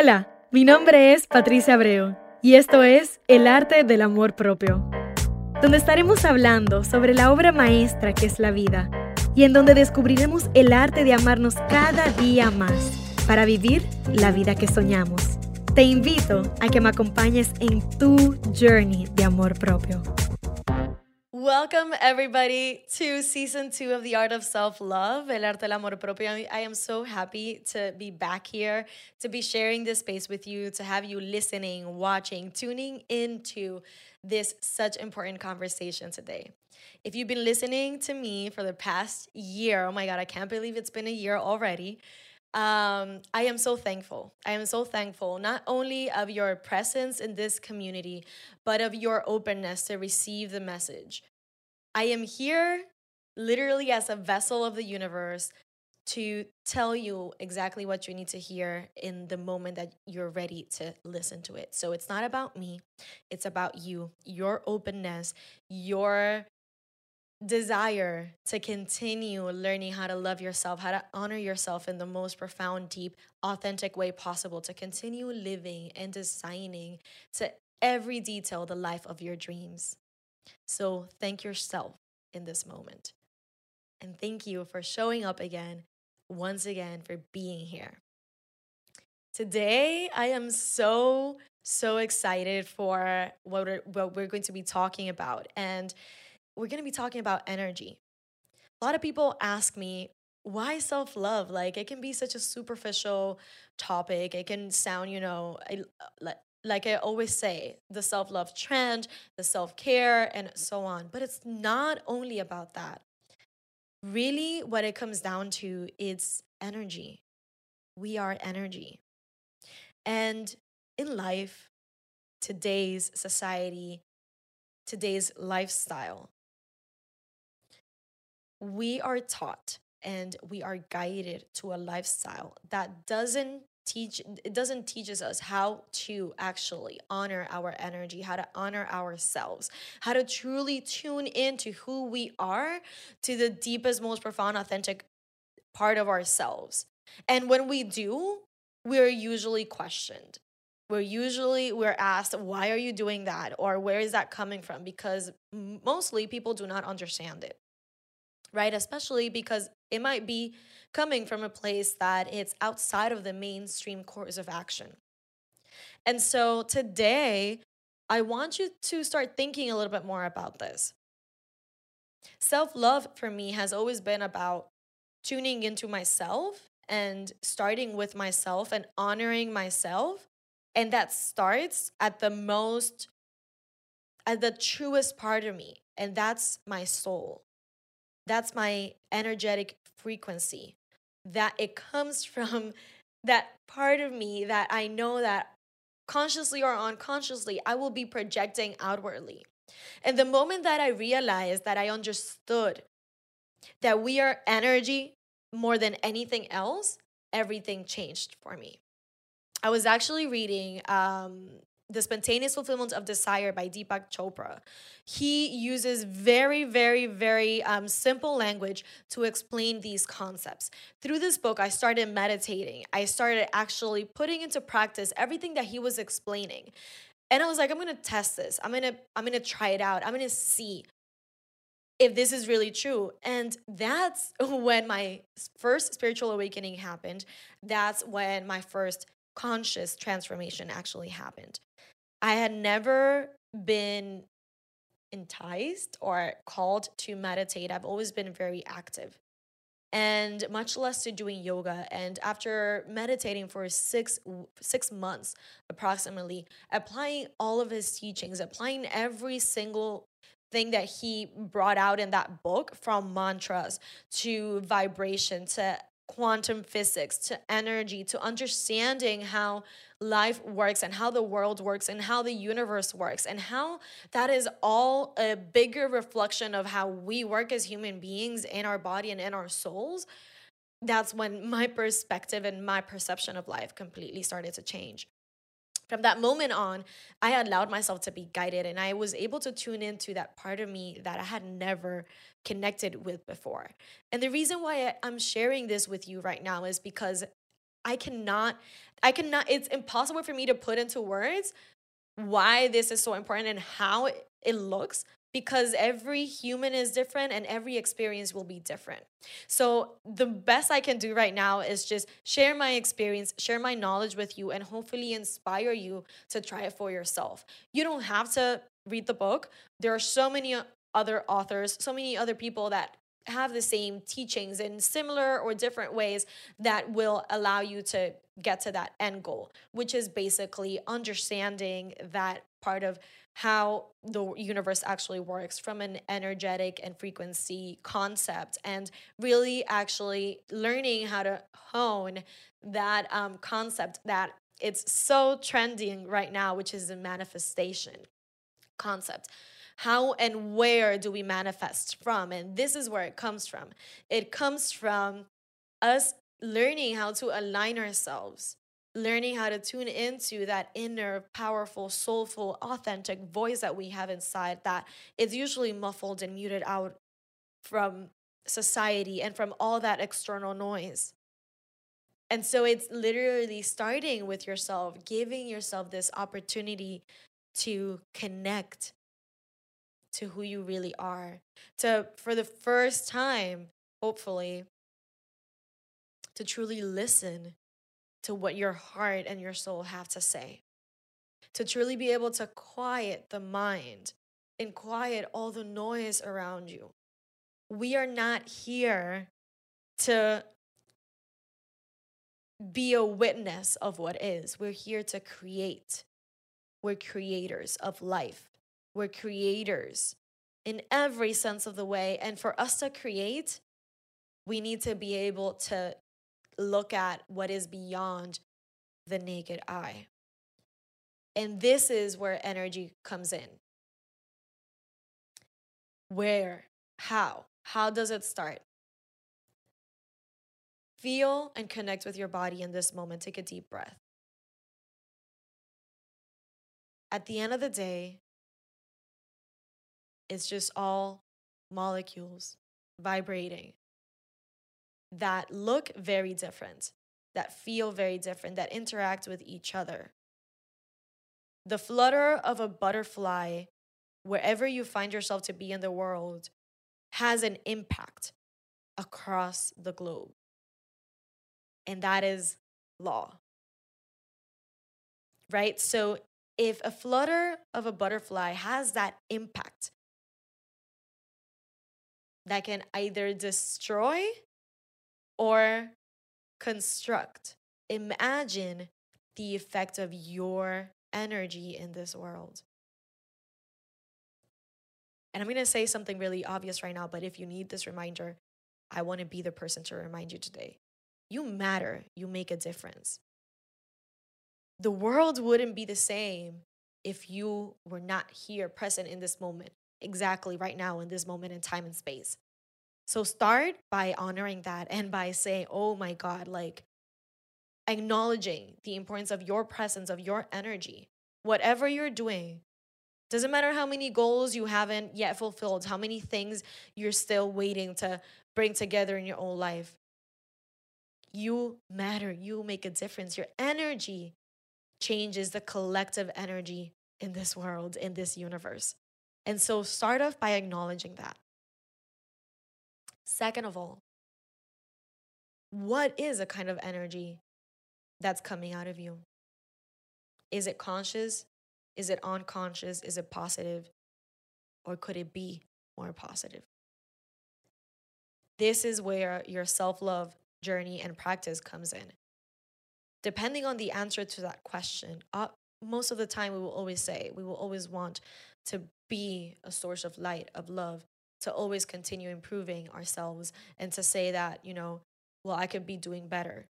Hola, mi nombre es Patricia Abreu y esto es El arte del amor propio, donde estaremos hablando sobre la obra maestra que es la vida y en donde descubriremos el arte de amarnos cada día más para vivir la vida que soñamos. Te invito a que me acompañes en tu journey de amor propio. Welcome, everybody, to season two of The Art of Self Love, El Arte del Amor Propio. I am so happy to be back here, to be sharing this space with you, to have you listening, watching, tuning into this such important conversation today. If you've been listening to me for the past year, oh my God, I can't believe it's been a year already. Um, I am so thankful. I am so thankful, not only of your presence in this community, but of your openness to receive the message. I am here literally as a vessel of the universe to tell you exactly what you need to hear in the moment that you're ready to listen to it. So it's not about me, it's about you, your openness, your desire to continue learning how to love yourself, how to honor yourself in the most profound, deep, authentic way possible, to continue living and designing to every detail the life of your dreams. So thank yourself in this moment. And thank you for showing up again, once again, for being here. Today, I am so, so excited for what we're, what we're going to be talking about. And we're going to be talking about energy. A lot of people ask me, why self love? Like, it can be such a superficial topic. It can sound, you know, like I always say, the self love trend, the self care, and so on. But it's not only about that. Really, what it comes down to is energy. We are energy. And in life, today's society, today's lifestyle, we are taught and we are guided to a lifestyle that doesn't teach it doesn't teaches us how to actually honor our energy how to honor ourselves how to truly tune into who we are to the deepest most profound authentic part of ourselves. And when we do we're usually questioned. We're usually we're asked why are you doing that? or where is that coming from? because mostly people do not understand it right especially because it might be coming from a place that it's outside of the mainstream course of action. And so today, I want you to start thinking a little bit more about this. Self love for me has always been about tuning into myself and starting with myself and honoring myself. And that starts at the most, at the truest part of me. And that's my soul. That's my energetic frequency that it comes from that part of me that I know that consciously or unconsciously I will be projecting outwardly. And the moment that I realized that I understood that we are energy more than anything else, everything changed for me. I was actually reading um, the Spontaneous Fulfillment of Desire by Deepak Chopra. He uses very, very, very um, simple language to explain these concepts. Through this book, I started meditating. I started actually putting into practice everything that he was explaining. And I was like, I'm gonna test this. I'm gonna, I'm gonna try it out. I'm gonna see if this is really true. And that's when my first spiritual awakening happened. That's when my first conscious transformation actually happened. I had never been enticed or called to meditate. I've always been very active and much less to doing yoga and after meditating for 6 6 months approximately applying all of his teachings applying every single thing that he brought out in that book from mantras to vibration to quantum physics to energy to understanding how life works and how the world works and how the universe works and how that is all a bigger reflection of how we work as human beings in our body and in our souls. That's when my perspective and my perception of life completely started to change from that moment on, I allowed myself to be guided and I was able to tune into that part of me that I had never connected with before. And the reason why I'm sharing this with you right now is because I cannot, I cannot, it's impossible for me to put into words why this is so important and how it looks because every human is different and every experience will be different. So, the best I can do right now is just share my experience, share my knowledge with you, and hopefully inspire you to try it for yourself. You don't have to read the book, there are so many other authors, so many other people that have the same teachings in similar or different ways that will allow you to get to that end goal, which is basically understanding that part of how the universe actually works from an energetic and frequency concept and really actually learning how to hone that um, concept that it's so trending right now which is the manifestation concept. How and where do we manifest from? And this is where it comes from. It comes from us learning how to align ourselves learning how to tune into that inner, powerful, soulful, authentic voice that we have inside that is usually muffled and muted out from society and from all that external noise. And so it's literally starting with yourself, giving yourself this opportunity to connect to who you really are. To, for the first time, hopefully, to truly listen to what your heart and your soul have to say. To truly be able to quiet the mind and quiet all the noise around you. We are not here to be a witness of what is. We're here to create. We're creators of life. We're creators in every sense of the way. And for us to create, we need to be able to look at what is beyond the naked eye. And this is where energy comes in. Where? How? How does it start? Feel and connect with your body in this moment. Take a deep breath. At the end of the day, it's just all molecules vibrating that look very different, that feel very different, that interact with each other. The flutter of a butterfly, wherever you find yourself to be in the world, has an impact across the globe. And that is law. Right? So if a flutter of a butterfly has that impact that can either destroy or construct. Imagine the effect of your energy in this world. And I'm going to say something really obvious right now, but if you need this reminder, I want to be the person to remind you today. You matter, you make a difference. The world wouldn't be the same if you were not here, present in this moment, exactly right now, in this moment in time and space. So start by honoring that and by saying, oh my God, like acknowledging the importance of your presence, of your energy, whatever you're doing. Doesn't matter how many goals you haven't yet fulfilled, how many things you're still waiting to bring together in your own life. You matter. You make a difference. Your energy changes the collective energy in this world, in this universe. And so start off by acknowledging that. Second of all, what is a kind of energy that's coming out of you? Is it conscious? Is it unconscious? Is it positive? Or could it be more positive? This is where your self love journey and practice comes in. Depending on the answer to that question, uh, most of the time we will always say, we will always want to be a source of light, of love, to always continue improving ourselves and to say that, you know, well, I could be doing better.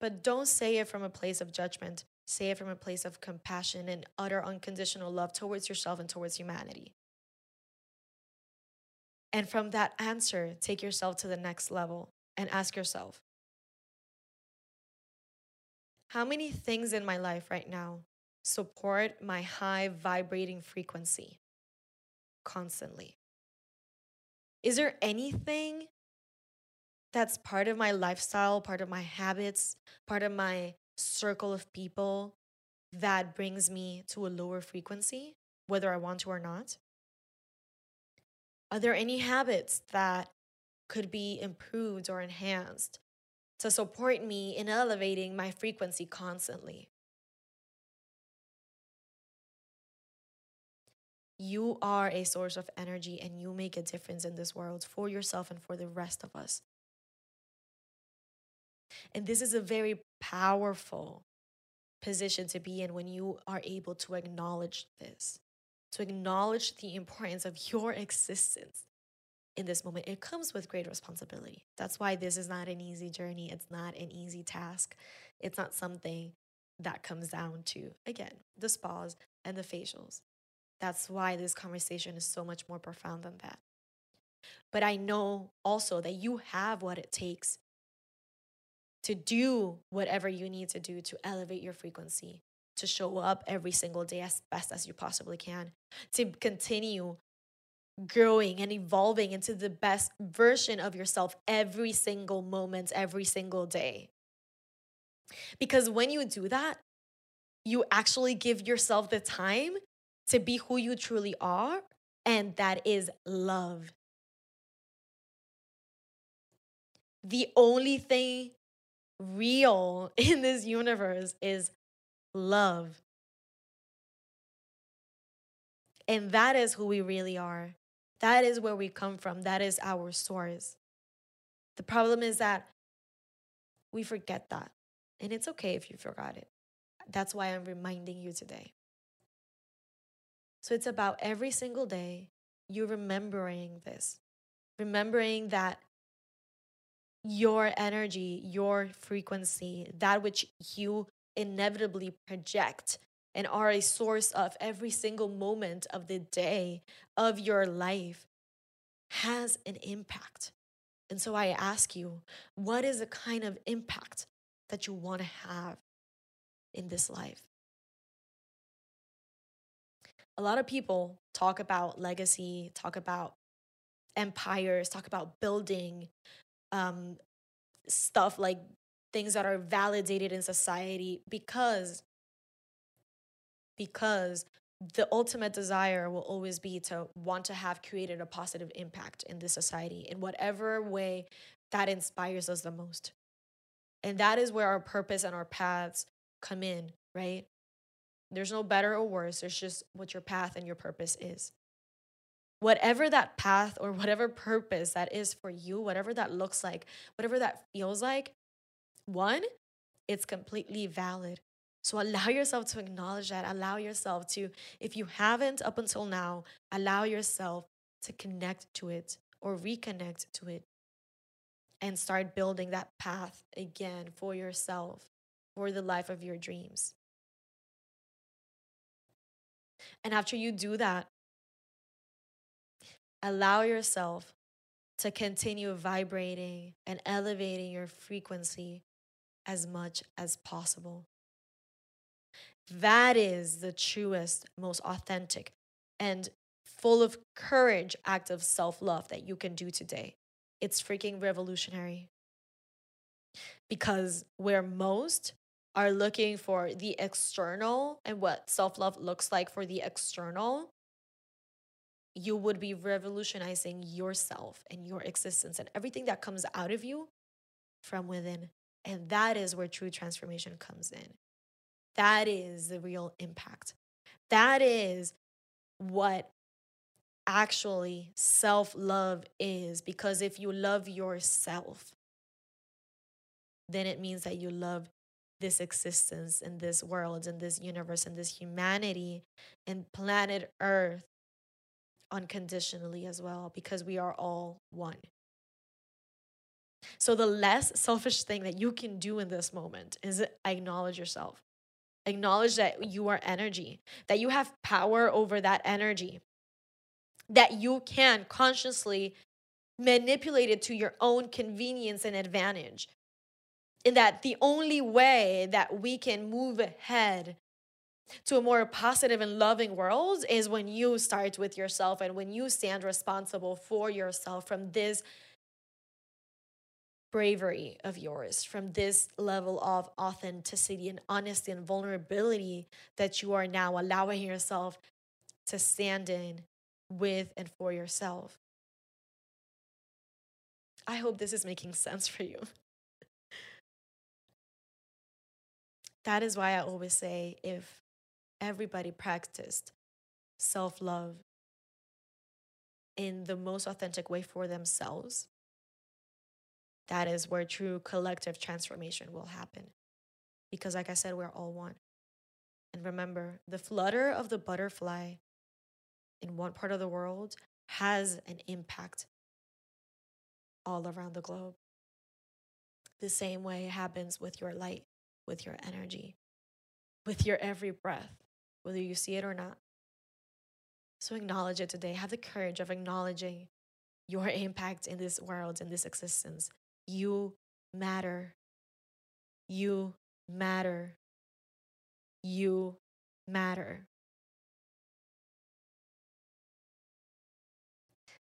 But don't say it from a place of judgment. Say it from a place of compassion and utter unconditional love towards yourself and towards humanity. And from that answer, take yourself to the next level and ask yourself how many things in my life right now support my high vibrating frequency constantly? Is there anything that's part of my lifestyle, part of my habits, part of my circle of people that brings me to a lower frequency, whether I want to or not? Are there any habits that could be improved or enhanced to support me in elevating my frequency constantly? You are a source of energy and you make a difference in this world for yourself and for the rest of us. And this is a very powerful position to be in when you are able to acknowledge this, to acknowledge the importance of your existence in this moment. It comes with great responsibility. That's why this is not an easy journey. It's not an easy task. It's not something that comes down to, again, the spas and the facials. That's why this conversation is so much more profound than that. But I know also that you have what it takes to do whatever you need to do to elevate your frequency, to show up every single day as best as you possibly can, to continue growing and evolving into the best version of yourself every single moment, every single day. Because when you do that, you actually give yourself the time to be who you truly are, and that is love. The only thing real in this universe is love. And that is who we really are. That is where we come from. That is our source. The problem is that we forget that. And it's okay if you forgot it. That's why I'm reminding you today. So it's about every single day you remembering this, remembering that your energy, your frequency, that which you inevitably project and are a source of every single moment of the day of your life has an impact. And so I ask you, what is the kind of impact that you want to have in this life? A lot of people talk about legacy, talk about empires, talk about building, um, stuff like things that are validated in society because because the ultimate desire will always be to want to have created a positive impact in this society in whatever way that inspires us the most. And that is where our purpose and our paths come in, right? There's no better or worse. There's just what your path and your purpose is whatever that path or whatever purpose that is for you, whatever that looks like, whatever that feels like, one, it's completely valid. So allow yourself to acknowledge that. Allow yourself to, if you haven't up until now, allow yourself to connect to it or reconnect to it and start building that path again for yourself, for the life of your dreams. And after you do that, allow yourself to continue vibrating and elevating your frequency as much as possible. That is the truest, most authentic, and full of courage act of self love that you can do today. It's freaking revolutionary. Because where most are looking for the external and what self love looks like for the external, you would be revolutionizing yourself and your existence and everything that comes out of you from within. And that is where true transformation comes in. That is the real impact. That is what actually self love is. Because if you love yourself, then it means that you love this existence in this world, in this universe, in this humanity, and planet Earth unconditionally as well because we are all one. So, the less selfish thing that you can do in this moment is acknowledge yourself. Acknowledge that you are energy, that you have power over that energy, that you can consciously manipulate it to your own convenience and advantage. And that the only way that we can move ahead to a more positive and loving world is when you start with yourself and when you stand responsible for yourself from this bravery of yours, from this level of authenticity and honesty and vulnerability that you are now allowing yourself to stand in with and for yourself. I hope this is making sense for you. That is why I always say if everybody practiced self love in the most authentic way for themselves, that is where true collective transformation will happen. Because, like I said, we're all one. And remember, the flutter of the butterfly in one part of the world has an impact all around the globe. The same way happens with your light, with your energy, with your every breath, whether you see it or not. So acknowledge it today. Have the courage of acknowledging your impact in this world, in this existence. You matter. You matter. You matter.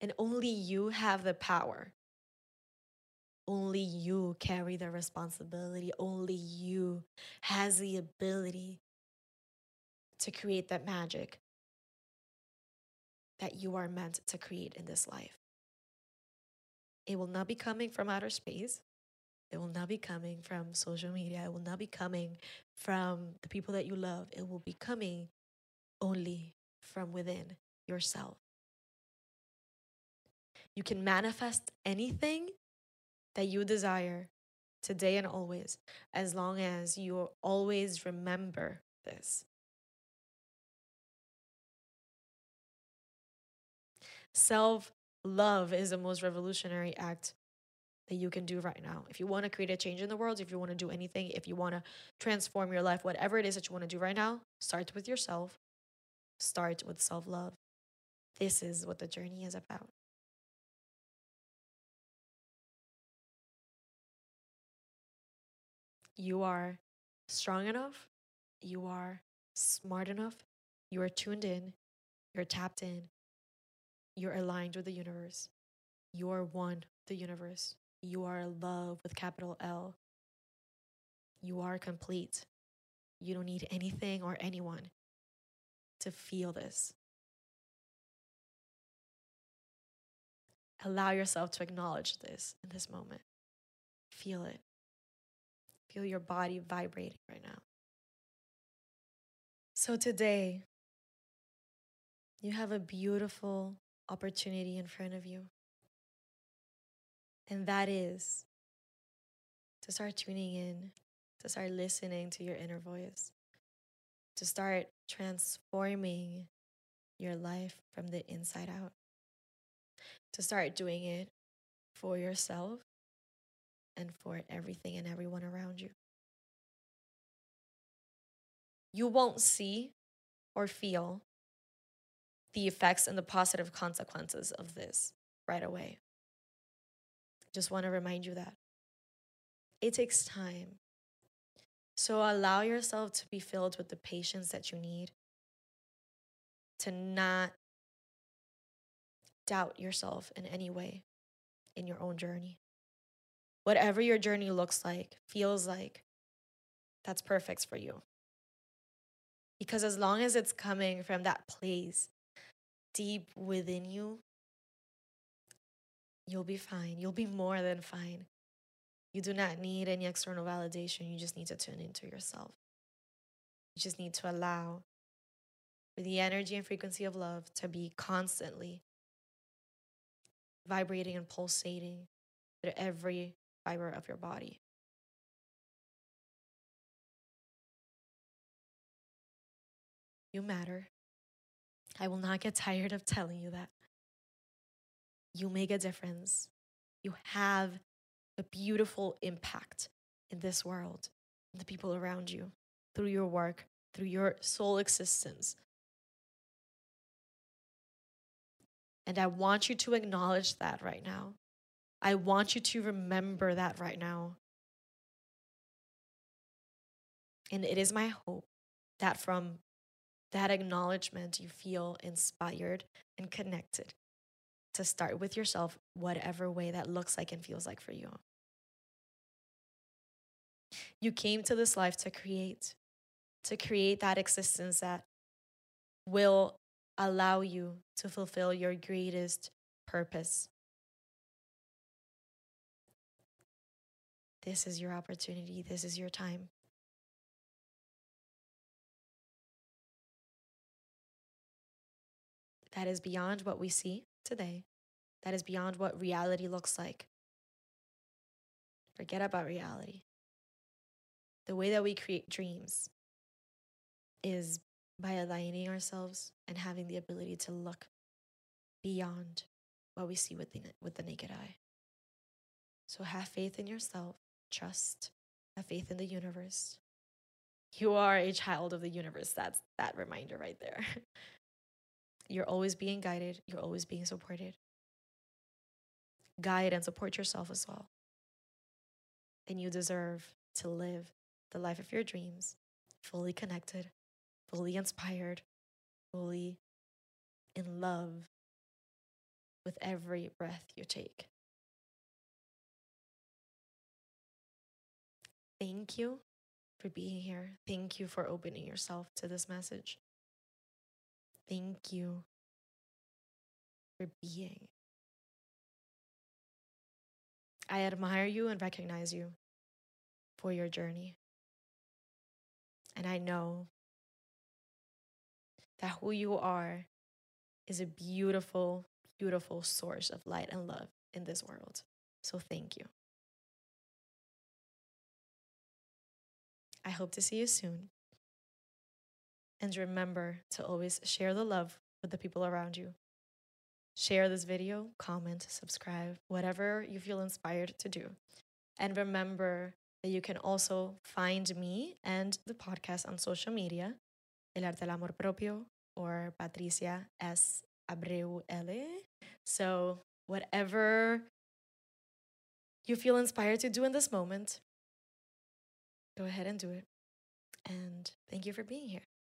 And only you have the power. Only you carry the responsibility. Only you has the ability to create that magic that you are meant to create in this life. It will not be coming from outer space. It will not be coming from social media. It will not be coming from the people that you love. It will be coming only from within yourself. You can manifest anything that you desire today and always, as long as you always remember this. Self love is the most revolutionary act that you can do right now. If you want to create a change in the world, if you want to do anything, if you want to transform your life, whatever it is that you want to do right now, start with yourself. Start with self love. This is what the journey is about. You are strong enough. You are smart enough. You are tuned in. You're tapped in. You're aligned with the universe. You are one the universe. You are love with capital L. You are complete. You don't need anything or anyone to feel this. Allow yourself to acknowledge this in this moment. Feel it. Feel your body vibrating right now. So today, you have a beautiful opportunity in front of you. And that is to start tuning in, to start listening to your inner voice, to start transforming your life from the inside out, to start doing it for yourself and for everything and everyone around you. You won't see or feel the effects and the positive consequences of this right away. Just want to remind you that it takes time. So allow yourself to be filled with the patience that you need to not doubt yourself in any way in your own journey. Whatever your journey looks like, feels like, that's perfect for you. Because as long as it's coming from that place deep within you, you'll be fine. You'll be more than fine. You do not need any external validation. You just need to tune into yourself. You just need to allow for the energy and frequency of love to be constantly vibrating and pulsating through every fiber of your body. You matter. I will not get tired of telling you that. You make a difference. You have a beautiful impact in this world, the people around you, through your work, through your soul existence. And I want you to acknowledge that right now. I want you to remember that right now. And it is my hope that from that acknowledgement, you feel inspired and connected to start with yourself, whatever way that looks like and feels like for you. You came to this life to create, to create that existence that will allow you to fulfill your greatest purpose. This is your opportunity. This is your time. That is beyond what we see today. That is beyond what reality looks like. Forget about reality. The way that we create dreams is by aligning ourselves and having the ability to look beyond what we see with the, with the naked eye. So have faith in yourself, trust, have faith in the universe. You are a child of the universe. That's that reminder right there. You're always being guided, you're always being supported. Guide and support yourself as well. And you deserve to live the life of your dreams, fully connected, fully inspired, fully in love with every breath you take. Thank you for being here. Thank you for opening yourself to this message. Thank you for being. I admire you and recognize you for your journey. And I know that who you are is a beautiful, beautiful source of light and love in this world. So thank you. I hope to see you soon. And remember to always share the love with the people around you. Share this video, comment, subscribe, whatever you feel inspired to do. And remember that you can also find me and the podcast on social media, El Arte del Amor Propio or Patricia S. Abreu L. So, whatever you feel inspired to do in this moment, go ahead and do it. And thank you for being here.